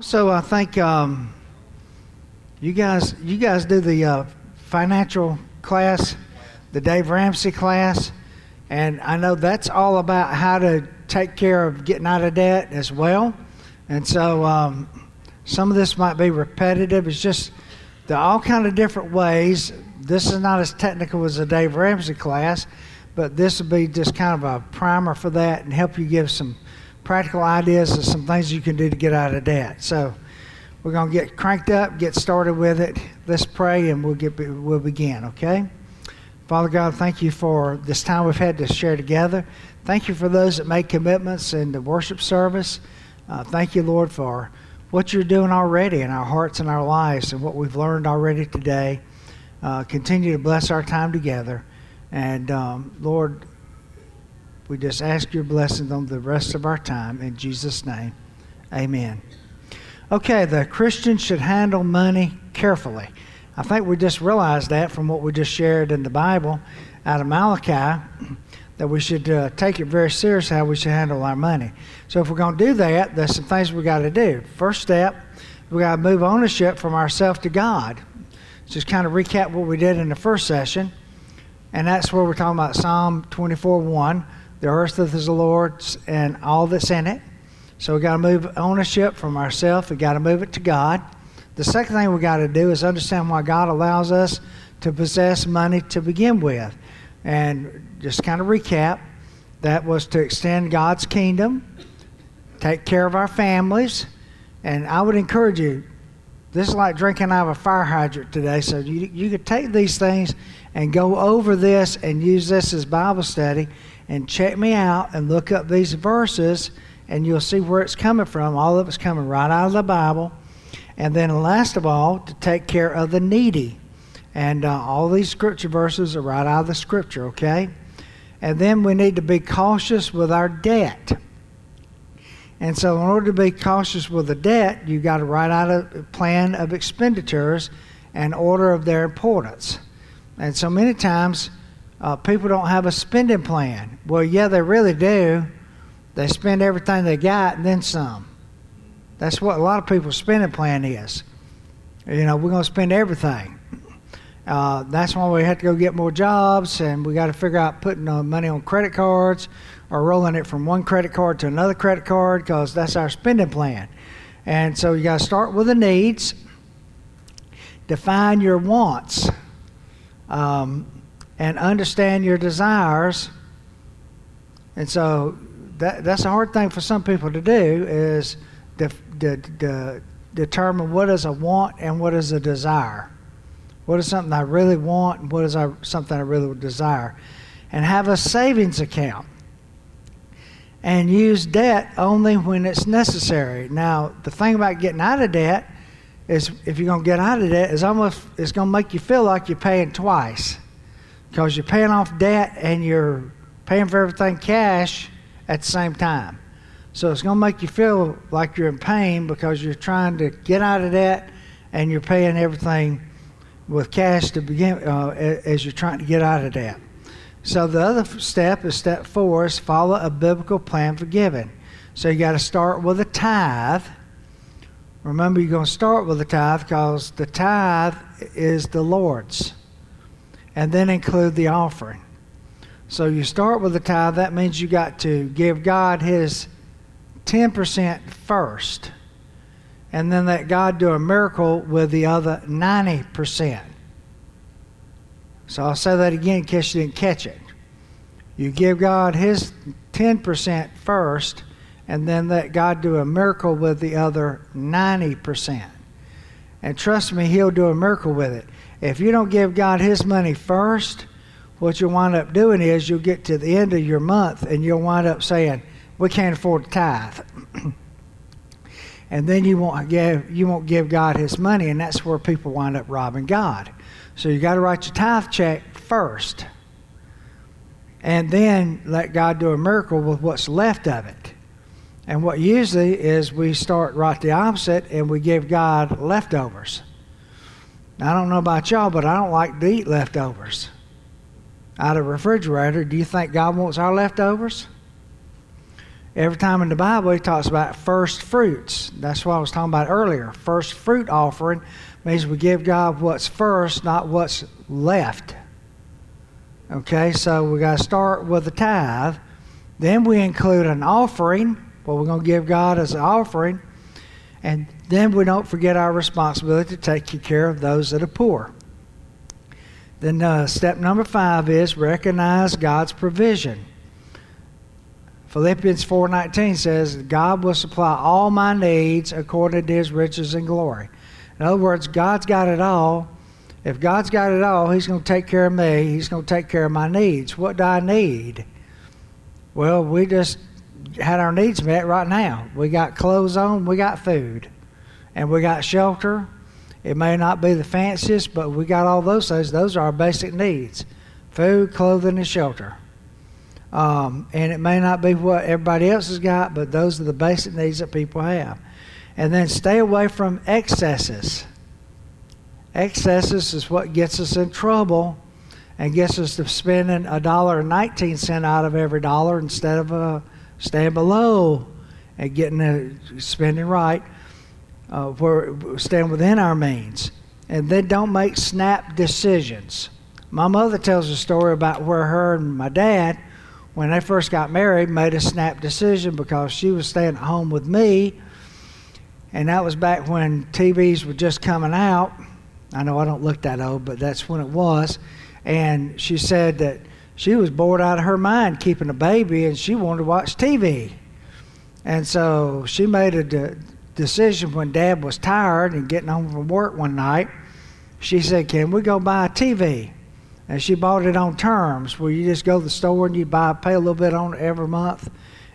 So I think um, you guys you guys do the uh, financial class, the Dave Ramsey class, and I know that's all about how to take care of getting out of debt as well. And so um, some of this might be repetitive. It's just there are all kind of different ways. This is not as technical as the Dave Ramsey class, but this will be just kind of a primer for that and help you give some practical ideas of some things you can do to get out of debt. So we're going to get cranked up, get started with it. Let's pray and we'll get we'll begin, okay? Father God, thank you for this time we've had to share together. Thank you for those that made commitments in the worship service. Uh, thank you, Lord, for what you're doing already in our hearts and our lives and what we've learned already today. Uh, continue to bless our time together. And um, Lord, we just ask your blessing on the rest of our time. In Jesus' name, amen. Okay, the Christian should handle money carefully. I think we just realized that from what we just shared in the Bible out of Malachi, that we should uh, take it very serious how we should handle our money. So if we're going to do that, there's some things we got to do. First step, we got to move ownership from ourselves to God. Just kind of recap what we did in the first session, and that's where we're talking about Psalm 24 1 the earth is the Lord's and all that's in it. So we got to move ownership from ourselves. We got to move it to God. The second thing we got to do is understand why God allows us to possess money to begin with. And just kind of recap, that was to extend God's kingdom, take care of our families, and I would encourage you. This is like drinking out of a fire hydrant today. So you, you could take these things and go over this and use this as Bible study and check me out and look up these verses, and you'll see where it's coming from. All of it's coming right out of the Bible. And then, last of all, to take care of the needy. And uh, all these scripture verses are right out of the scripture, okay? And then we need to be cautious with our debt. And so, in order to be cautious with the debt, you've got to write out a plan of expenditures and order of their importance. And so, many times, uh, people don't have a spending plan. Well, yeah, they really do. They spend everything they got and then some. That's what a lot of people's spending plan is. You know, we're going to spend everything. Uh, that's why we have to go get more jobs, and we got to figure out putting uh, money on credit cards or rolling it from one credit card to another credit card because that's our spending plan. And so you got to start with the needs, define your wants. Um, and understand your desires. And so that, that's a hard thing for some people to do is de, de, de, determine what is a want and what is a desire. What is something I really want and what is I, something I really desire. And have a savings account. And use debt only when it's necessary. Now, the thing about getting out of debt is if you're going to get out of debt, it's almost it's going to make you feel like you're paying twice because you're paying off debt and you're paying for everything cash at the same time. So it's going to make you feel like you're in pain because you're trying to get out of debt and you're paying everything with cash to begin uh, as you're trying to get out of debt. So the other step is step four is follow a biblical plan for giving. So you got to start with a tithe. Remember, you're going to start with a tithe because the tithe is the Lord's and then include the offering. So you start with the tithe, that means you got to give God his 10% first, and then let God do a miracle with the other 90%. So I'll say that again in case you didn't catch it. You give God his 10% first, and then let God do a miracle with the other 90%. And trust me, he'll do a miracle with it. If you don't give God His money first, what you'll wind up doing is you'll get to the end of your month and you'll wind up saying, "We can't afford to tithe," and then you won't give you won't give God His money, and that's where people wind up robbing God. So you got to write your tithe check first, and then let God do a miracle with what's left of it. And what usually is we start right the opposite, and we give God leftovers. I don't know about y'all, but I don't like to eat leftovers out of refrigerator. Do you think God wants our leftovers? every time in the Bible he talks about first fruits. That's what I was talking about earlier. First fruit offering means we give God what's first, not what's left. Okay, so we got to start with the tithe. Then we include an offering, what we're going to give God as an offering. And then we don't forget our responsibility to take care of those that are poor. Then uh, step number five is recognize God's provision. Philippians 4:19 says, "God will supply all my needs according to His riches and glory." In other words, God's got it all. If God's got it all, He's going to take care of me. He's going to take care of my needs. What do I need? Well, we just had our needs met right now. We got clothes on, we got food, and we got shelter. It may not be the fanciest, but we got all those things. Those are our basic needs food, clothing, and shelter. Um, and it may not be what everybody else has got, but those are the basic needs that people have. And then stay away from excesses. Excesses is what gets us in trouble and gets us to spending a dollar and 19 cent out of every dollar instead of uh, staying below and getting spending right uh, where staying within our means and then don't make snap decisions. My mother tells a story about where her and my dad when they first got married made a snap decision because she was staying at home with me. And that was back when tvs were just coming out. I know i don't look that old but that's when it was. And she said that she was bored out of her mind keeping a baby and she wanted to watch TV. And so she made a de- decision when dad was tired and getting home from work one night. She said, Can we go buy a TV? And she bought it on terms where you just go to the store and you buy, pay a little bit on it every month.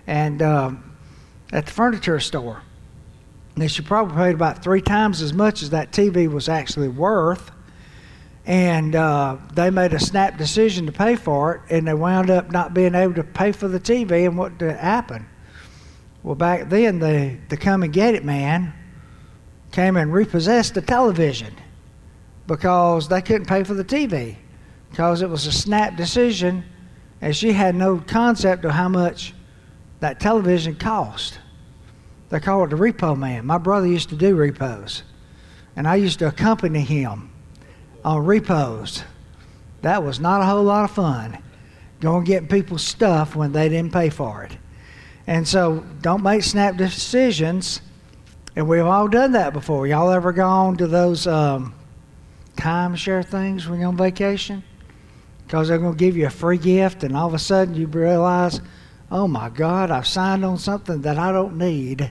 And um, at the furniture store. And she probably paid about three times as much as that TV was actually worth and uh, they made a snap decision to pay for it, and they wound up not being able to pay for the TV. And what happened? Well, back then, the the come and get it man came and repossessed the television because they couldn't pay for the TV because it was a snap decision, and she had no concept of how much that television cost. They call it the repo man. My brother used to do repos, and I used to accompany him on repos. That was not a whole lot of fun. Going getting people's stuff when they didn't pay for it. And so don't make snap decisions. And we've all done that before. Y'all ever gone to those um, timeshare things when you're on vacation? Because they're going to give you a free gift, and all of a sudden you realize, oh my God, I've signed on something that I don't need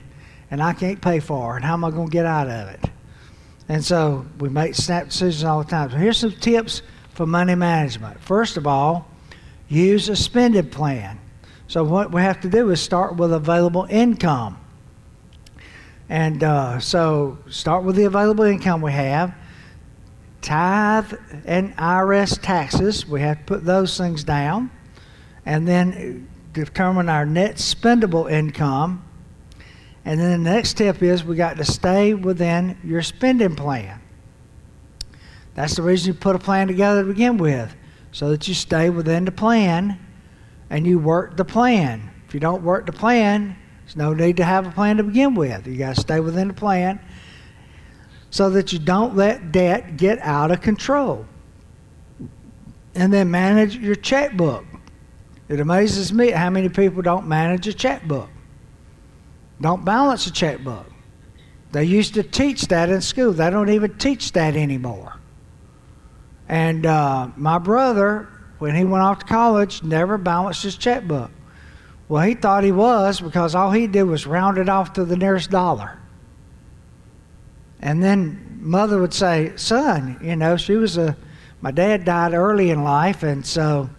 and I can't pay for, and how am I going to get out of it? And so we make snap decisions all the time. So here's some tips for money management. First of all, use a spending plan. So what we have to do is start with available income. And uh, so start with the available income we have. Tithe and IRS taxes, we have to put those things down. And then determine our net spendable income and then the next step is we got to stay within your spending plan. That's the reason you put a plan together to begin with, so that you stay within the plan and you work the plan. If you don't work the plan, there's no need to have a plan to begin with. You got to stay within the plan so that you don't let debt get out of control. And then manage your checkbook. It amazes me how many people don't manage a checkbook. Don't balance a checkbook. They used to teach that in school. They don't even teach that anymore. And uh, my brother, when he went off to college, never balanced his checkbook. Well, he thought he was because all he did was round it off to the nearest dollar. And then mother would say, Son, you know, she was a, my dad died early in life, and so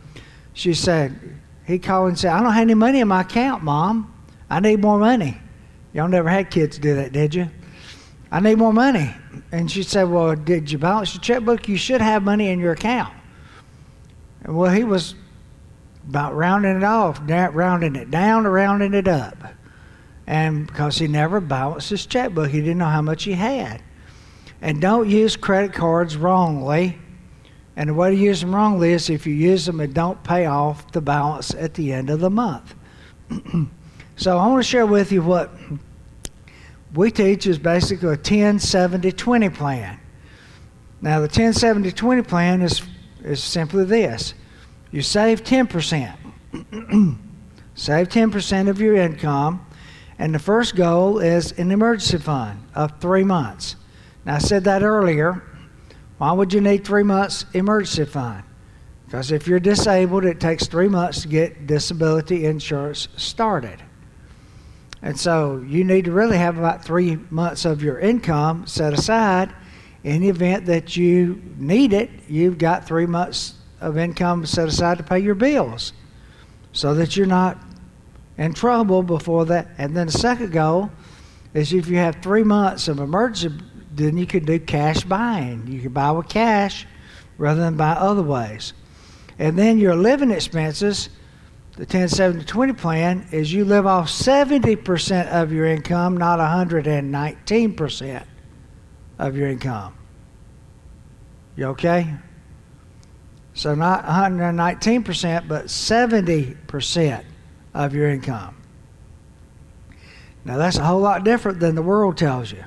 she said, he called and said, I don't have any money in my account, Mom. I need more money. Y'all never had kids do that, did you? I need more money. And she said, Well, did you balance your checkbook? You should have money in your account. Well, he was about rounding it off, rounding it down rounding it up. And because he never balanced his checkbook, he didn't know how much he had. And don't use credit cards wrongly. And the way to use them wrongly is if you use them and don't pay off the balance at the end of the month. So I want to share with you what we teach is basically a 10 70 20 plan. Now, the 10 70 20 plan is, is simply this you save 10%. save 10% of your income, and the first goal is an emergency fund of three months. Now, I said that earlier. Why would you need three months emergency fund? Because if you're disabled, it takes three months to get disability insurance started. And so you need to really have about three months of your income set aside. In the event that you need it, you've got three months of income set aside to pay your bills so that you're not in trouble before that. And then the second goal is if you have three months of emergency, then you could do cash buying. You could buy with cash rather than buy other ways. And then your living expenses the 10 70 20 plan is you live off 70% of your income, not 119% of your income. You okay? So not 119%, but 70% of your income. Now that's a whole lot different than the world tells you.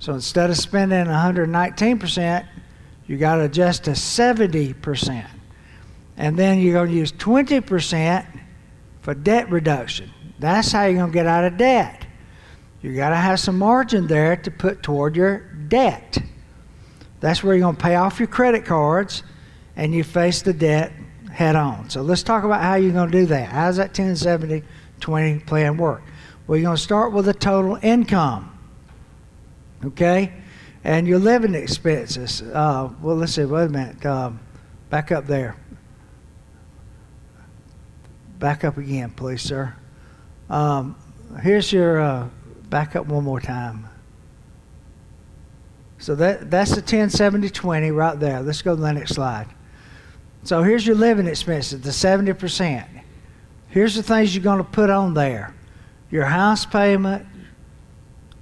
So instead of spending 119%, you got to adjust to 70%. And then you're going to use 20% for debt reduction. That's how you're going to get out of debt. You got to have some margin there to put toward your debt. That's where you're going to pay off your credit cards and you face the debt head on. So let's talk about how you're going to do that. How does that 10 70 20 plan work? Well, you're going to start with a total income. Okay? And your living expenses. Uh, well, let's see. Wait a minute. Um, back up there. Back up again, please, sir. Um, here's your uh, back up one more time. So that that's the 10, 70, 20 right there. Let's go to the next slide. So here's your living expenses, the 70%. Here's the things you're going to put on there your house payment,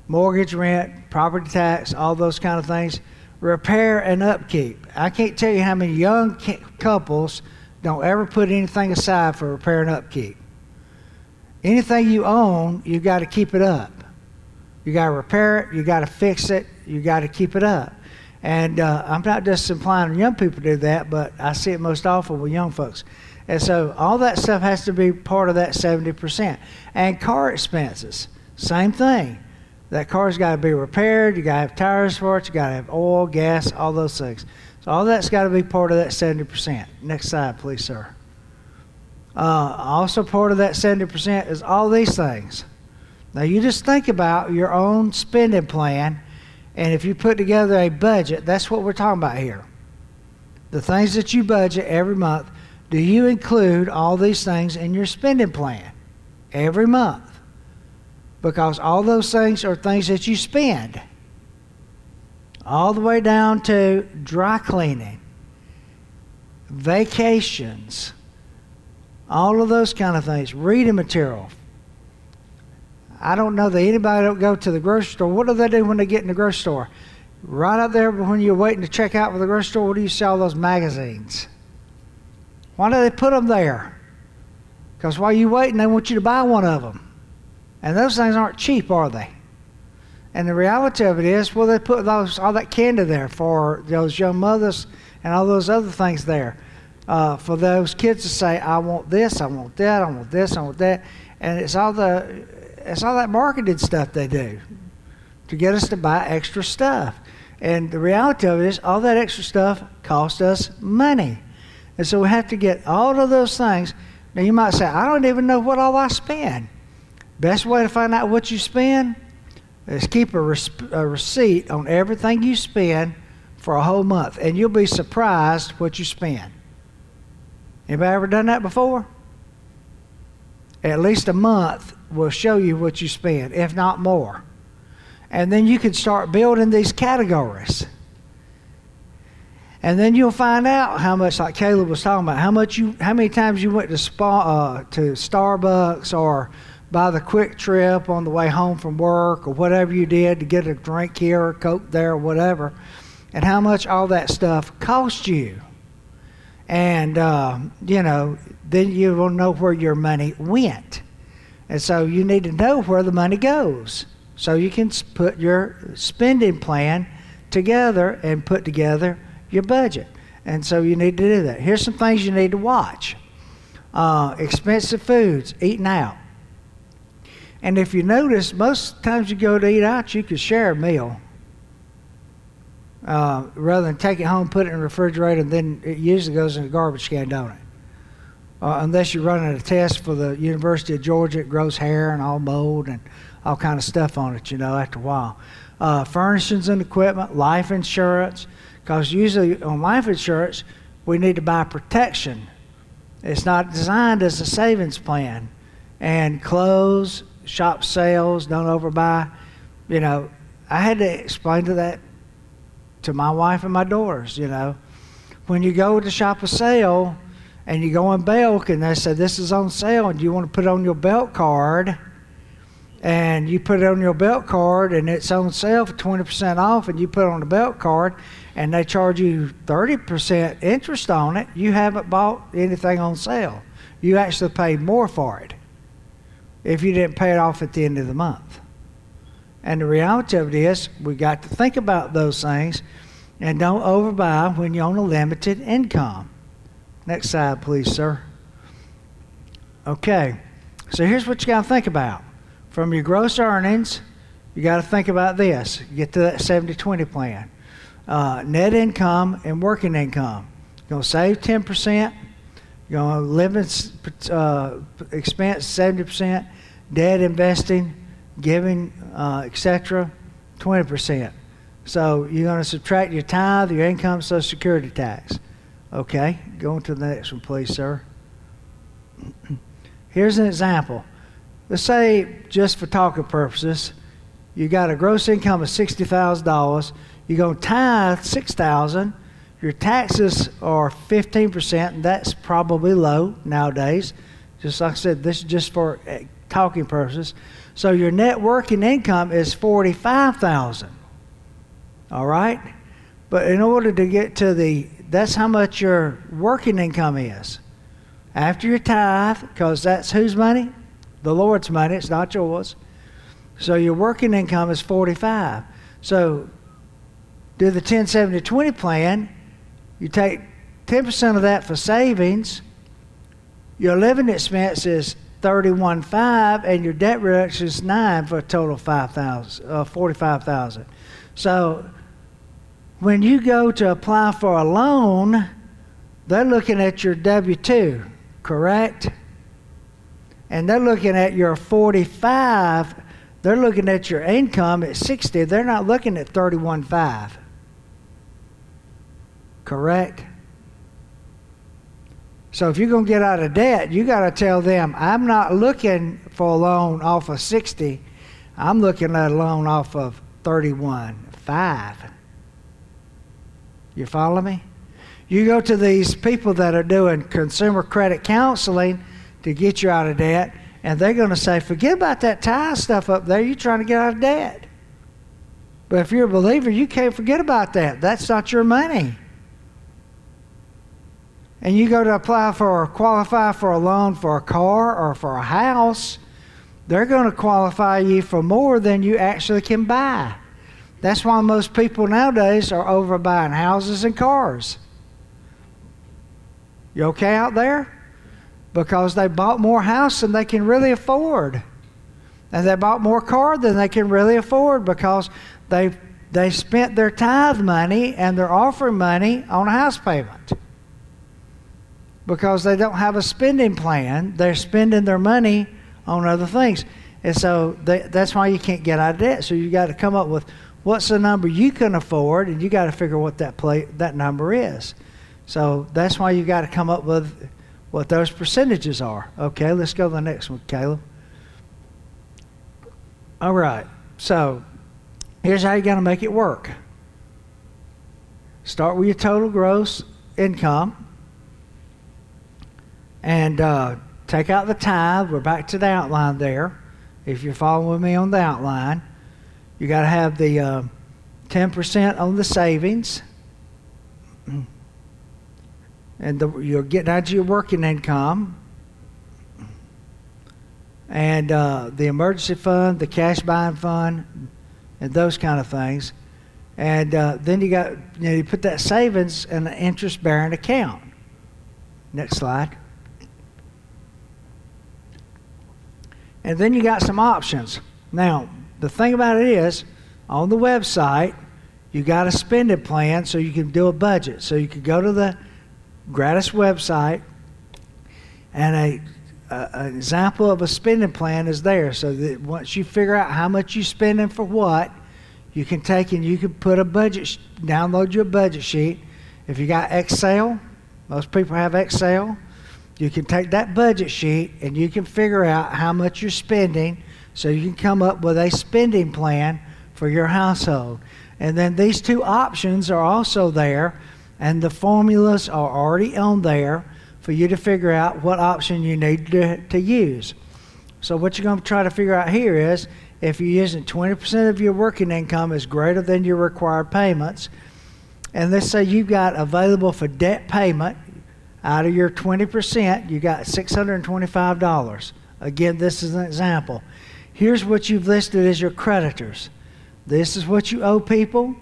mortgage, rent, property tax, all those kind of things, repair and upkeep. I can't tell you how many young couples don't ever put anything aside for repair and upkeep. Anything you own, you've got to keep it up. You got to repair it, you got to fix it, you got to keep it up. And uh, I'm not just implying young people do that, but I see it most often with young folks. And so all that stuff has to be part of that 70%. And car expenses, same thing. That car's got to be repaired, you got to have tires for it, you got to have oil, gas, all those things. So all that's got to be part of that 70%. Next slide, please, sir. Uh, also, part of that 70% is all these things. Now, you just think about your own spending plan, and if you put together a budget, that's what we're talking about here. The things that you budget every month, do you include all these things in your spending plan every month? Because all those things are things that you spend all the way down to dry cleaning, vacations, all of those kind of things, reading material. I don't know that anybody don't go to the grocery store. What do they do when they get in the grocery store? Right up there when you're waiting to check out for the grocery store, what do you see all those magazines? Why do they put them there? Because while you're waiting, they want you to buy one of them. And those things aren't cheap, are they? And the reality of it is, well, they put those, all that candy there for those young mothers and all those other things there. Uh, for those kids to say, I want this, I want that, I want this, I want that. And it's all, the, it's all that marketing stuff they do to get us to buy extra stuff. And the reality of it is, all that extra stuff costs us money. And so we have to get all of those things. Now, you might say, I don't even know what all I spend. Best way to find out what you spend is keep a, a receipt on everything you spend for a whole month, and you'll be surprised what you spend. Anybody ever done that before? At least a month will show you what you spend, if not more. And then you can start building these categories. And then you'll find out how much, like Caleb was talking about, how much you, how many times you went to spa, uh, to Starbucks or by the quick trip on the way home from work or whatever you did to get a drink here or Coke there or whatever, and how much all that stuff cost you. And, uh, you know, then you will know where your money went. And so you need to know where the money goes so you can put your spending plan together and put together your budget. And so you need to do that. Here's some things you need to watch uh, expensive foods, eating out. And if you notice, most times you go to eat out, you can share a meal. Uh, rather than take it home, put it in the refrigerator, and then it usually goes in the garbage can, don't it? Uh, unless you're running a test for the University of Georgia, it grows hair and all mold and all kind of stuff on it, you know, after a while. Uh, furnishings and equipment, life insurance, because usually on life insurance, we need to buy protection. It's not designed as a savings plan. And clothes, shop sales, don't overbuy. You know, I had to explain to that to my wife and my daughters, you know. When you go to shop a sale and you go in Belk and they say this is on sale and you want to put on your Belk card and you put it on your Belk card and it's on sale for 20% off and you put on the Belk card and they charge you 30% interest on it, you haven't bought anything on sale. You actually paid more for it if you didn't pay it off at the end of the month. And the reality of it is, we got to think about those things and don't overbuy when you're on a limited income. Next slide, please, sir. Okay, so here's what you got to think about. From your gross earnings, you got to think about this. Get to that 70 20 plan. Uh, net income and working income. You're going to save 10%. You're going to live in, uh, expense 70%. Debt investing, giving, uh, etc., 20%. So you're going to subtract your tithe, your income, Social Security tax. Okay, go to the next one, please, sir. Here's an example. Let's say, just for talking purposes, you got a gross income of $60,000. You're going to tithe 6000 Your taxes are 15%, and that's probably low nowadays. Just like I said, this is just for eh, talking purposes. So your net working income is 45000 All right? But in order to get to the, that's how much your working income is. After your tithe, because that's whose money? The Lord's money, it's not yours. So your working income is 45. So do the 10 70 20 plan. You take 10% of that for savings. Your living expense is 31.5 and your debt reduction is 9 for a total 5,000 uh, 45,000. So when you go to apply for a loan, they're looking at your W2, correct? And they're looking at your 45, they're looking at your income at 60, they're not looking at 31.5. Correct? So if you're going to get out of debt, you got to tell them, I'm not looking for a loan off of 60. I'm looking at a loan off of 31.5. You follow me? You go to these people that are doing consumer credit counseling to get you out of debt, and they're going to say, forget about that tithe stuff up there. You're trying to get out of debt. But if you're a believer, you can't forget about that. That's not your money. And you go to apply for or qualify for a loan for a car or for a house, they're going to qualify you for more than you actually can buy. That's why most people nowadays are over buying houses and cars. You okay out there? Because they bought more house than they can really afford. And they bought more car than they can really afford because they they spent their tithe money and their offering money on a house payment. Because they don't have a spending plan, they're spending their money on other things. And so they, that's why you can't get out of debt. So you got to come up with what's the number you can afford, and you got to figure what that play, that number is. So that's why you got to come up with what those percentages are. Okay, let's go to the next one, Caleb. All right. So here's how you got to make it work. Start with your total gross income, and uh, take out the tithe. We're back to the outline there. If you're following me on the outline. You got to have the uh, 10% on the savings. And the, you're getting out of your working income. and uh, the emergency fund, the cash buying fund, and those kind of things. And uh, then you got, you know, you put that savings in an interest bearing account. Next slide. And then you got some options. Now, the thing about it is, on the website, you got a spending plan so you can do a budget. So you can go to the Gratis website, and a, a, an example of a spending plan is there. So that once you figure out how much you're spending for what, you can take and you can put a budget, download your budget sheet. If you got Excel, most people have Excel. You can take that budget sheet and you can figure out how much you're spending so you can come up with a spending plan for your household. And then these two options are also there, and the formulas are already on there for you to figure out what option you need to, to use. So, what you're going to try to figure out here is if you're using 20% of your working income is greater than your required payments, and let's say you've got available for debt payment out of your 20%, you got $625. Again, this is an example. Here's what you've listed as your creditors. This is what you owe people.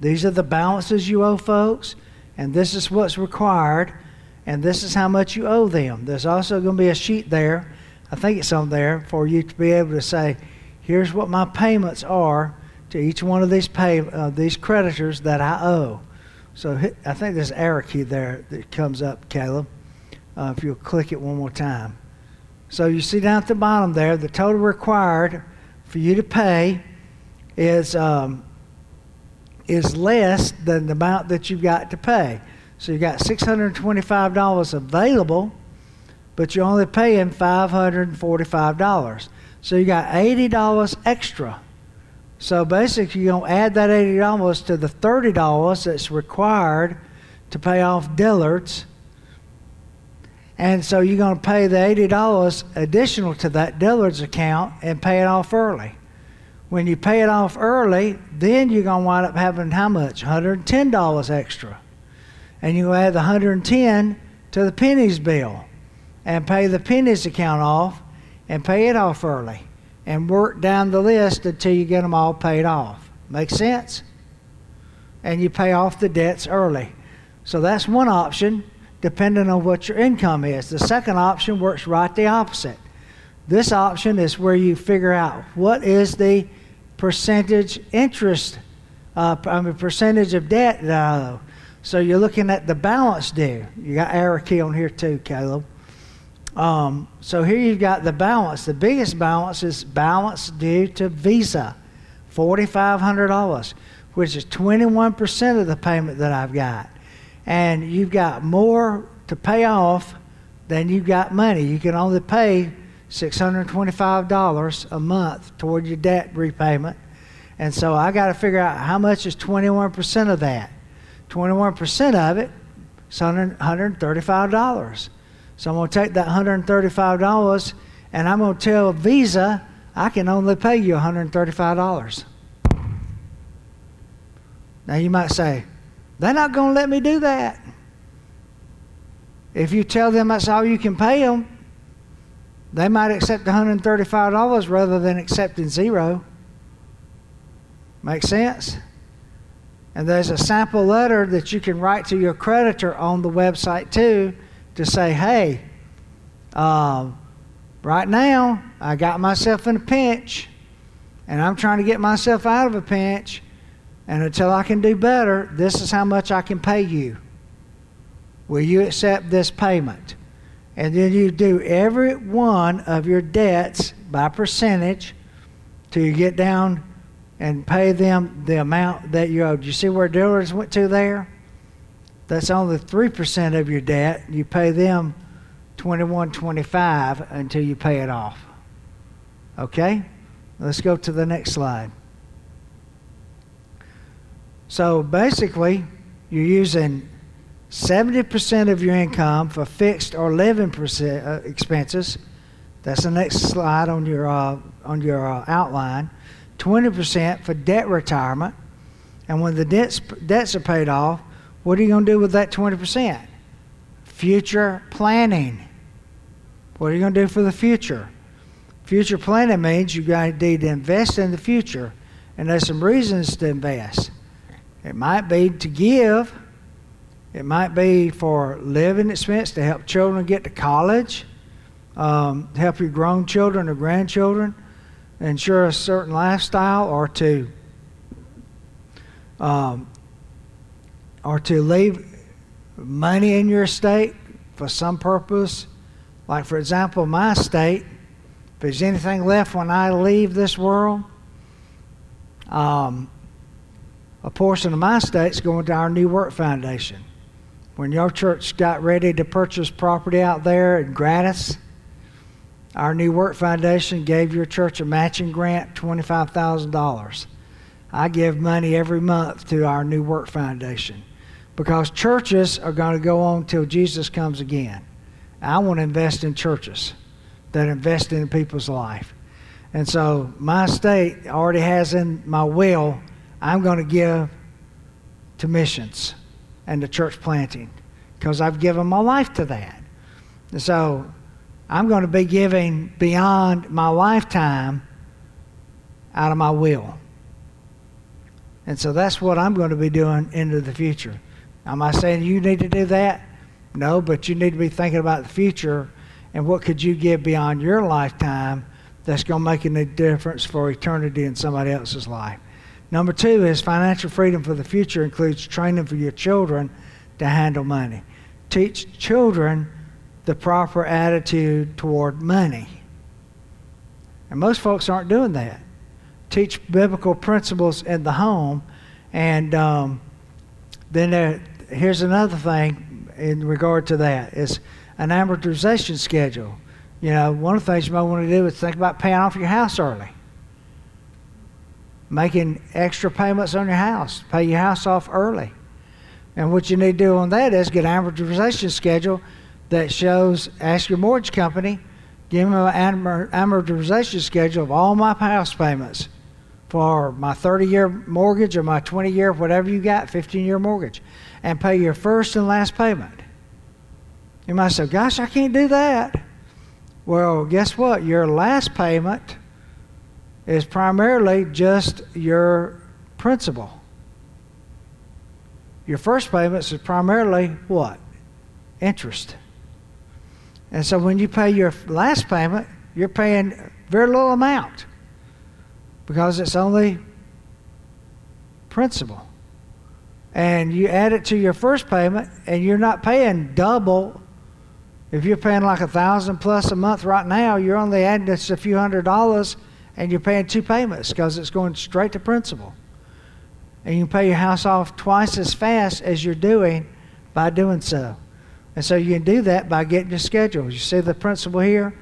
These are the balances you owe folks. And this is what's required. And this is how much you owe them. There's also going to be a sheet there. I think it's on there for you to be able to say, here's what my payments are to each one of these pay, uh, these creditors that I owe. So I think there's arrow key there that comes up, Caleb, uh, if you'll click it one more time. So you see down at the bottom there, the total required for you to pay is, um, is less than the amount that you've got to pay. So you got $625 available, but you're only paying $545. So you got $80 extra so basically, you're going to add that $80 to the $30 that's required to pay off Dillard's. And so you're going to pay the $80 additional to that Dillard's account and pay it off early. When you pay it off early, then you're going to wind up having how much? $110 extra. And you add the 110 to the Penney's bill and pay the Penney's account off and pay it off early and work down the list until you get them all paid off. Make sense? And you pay off the debts early. So that's one option, depending on what your income is. The second option works right the opposite. This option is where you figure out what is the percentage interest, uh, I mean, percentage of debt. So you're looking at the balance due. You got arrow key on here too, Caleb. Um, so here you've got the balance. The biggest balance is balance due to Visa, $4,500, which is 21% of the payment that I've got. And you've got more to pay off than you've got money. You can only pay $625 a month toward your debt repayment. And so I got to figure out how much is 21% of that. 21% of it is $135. So I'm going to take that $135 and I'm going to tell Visa I can only pay you $135. Now you might say, they're not going to let me do that. If you tell them that's all you can pay them, they might accept $135 rather than accepting zero. Make sense? And there's a sample letter that you can write to your creditor on the website too to say, hey, uh, right now I got myself in a pinch and I'm trying to get myself out of a pinch. And until I can do better, this is how much I can pay you. Will you accept this payment? And then you do every one of your debts by percentage till you get down and pay them the amount that you owe. Do you see where Dillard's went to there? that's only 3% of your debt. You pay them 21.25 until you pay it off. Okay? Let's go to the next slide. So basically, you're using 70% of your income for fixed or living percent, uh, expenses. That's the next slide on your, uh, on your uh, outline. 20% for debt retirement. And when the debts, debts are paid off, what are you going to do with that 20%? Future planning. What are you going to do for the future? Future planning means you got to need to invest in the future, and there's some reasons to invest. It might be to give. It might be for living expense to help children get to college, um, help your grown children or grandchildren ensure a certain lifestyle, or to um, or to leave money in your estate for some purpose. Like, for example, my estate, if there's anything left when I leave this world, um, a portion of my estate's going to our New Work Foundation. When your church got ready to purchase property out there and gratis, our New Work Foundation gave your church a matching grant, $25,000. I give money every month to our New Work Foundation because churches are going to go on till Jesus comes again. I want to invest in churches that invest in people's life. And so my state already has in my will, I'm going to give to missions and to church planting because I've given my life to that. And so I'm going to be giving beyond my lifetime out of my will. And so that's what I'm going to be doing into the future. Am I saying you need to do that? No, but you need to be thinking about the future and what could you give beyond your lifetime that's going to make a difference for eternity in somebody else's life. Number two is financial freedom for the future includes training for your children to handle money. Teach children the proper attitude toward money. And most folks aren't doing that teach biblical principles in the home. And um, then there, here's another thing in regard to that is an amortization schedule. You know, one of the things you might want to do is think about paying off your house early. Making extra payments on your house, pay your house off early. And what you need to do on that is get an amortization schedule that shows, ask your mortgage company, give them an amortization schedule of all my house payments for my 30 year mortgage or my 20 year, whatever you got, 15 year mortgage, and pay your first and last payment. You might say, Gosh, I can't do that. Well, guess what? Your last payment is primarily just your principal. Your first payment is primarily what? Interest. And so when you pay your last payment, you're paying very little amount because it's only principal. And you add it to your first payment, and you're not paying double. If you're paying like a thousand plus a month right now, you're only adding just a few hundred dollars, and you're paying two payments because it's going straight to principal. And you can pay your house off twice as fast as you're doing by doing so. And so you can do that by getting your schedule. You see the principal here?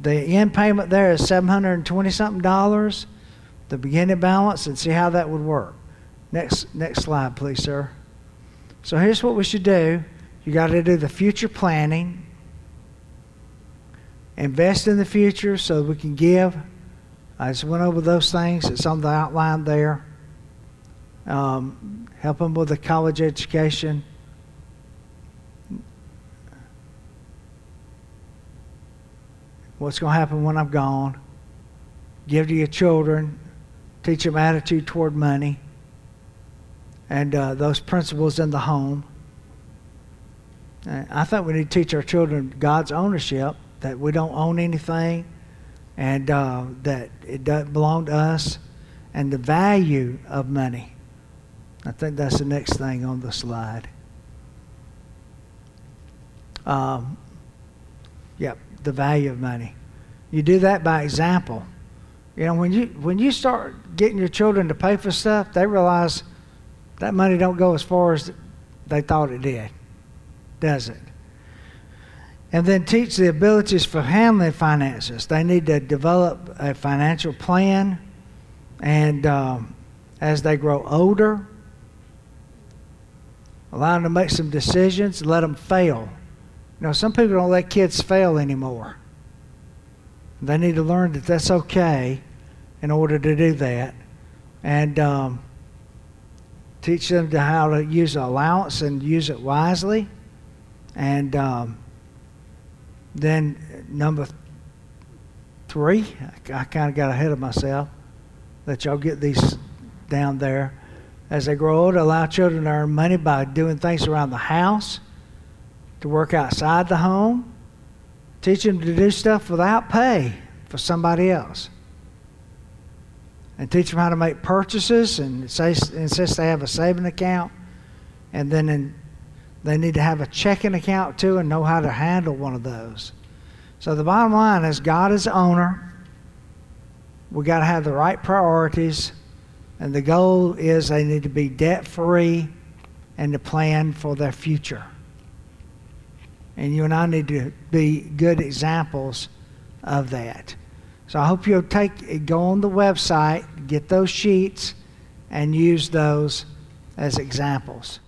The end payment there is 720 something dollars the beginning balance and see how that would work. Next, next slide, please, sir. So here's what we should do. You got to do the future planning. Invest in the future so we can give. I just went over those things. It's on the outline there. Um, help them with the college education. What's going to happen when I'm gone? Give to your children teach them attitude toward money and uh, those principles in the home. I think we need to teach our children God's ownership, that we don't own anything and uh, that it doesn't belong to us, and the value of money. I think that's the next thing on the slide. Um, yep, the value of money. You do that by example. You know, when you when you start getting your children to pay for stuff, they realize that money don't go as far as they thought it did, does it? And then teach the abilities for handling finances. They need to develop a financial plan, and um, as they grow older, allow them to make some decisions, let them fail. You know, some people don't let kids fail anymore. They need to learn that that's okay in order to do that. And um, teach them to how to use allowance and use it wisely. And um, then number three. I, I kind of got ahead of myself. Let y'all get these down there. As they grow older, allow children to earn money by doing things around the house, to work outside the home, teach them to do stuff without pay for somebody else. And teach them how to make purchases and say, insist they have a saving account. And then in, they need to have a checking account too and know how to handle one of those. So the bottom line is God is owner. We got to have the right priorities. And the goal is they need to be debt free and to plan for their future. And you and I need to be good examples of that. So I hope you'll take go on the website, get those sheets, and use those as examples.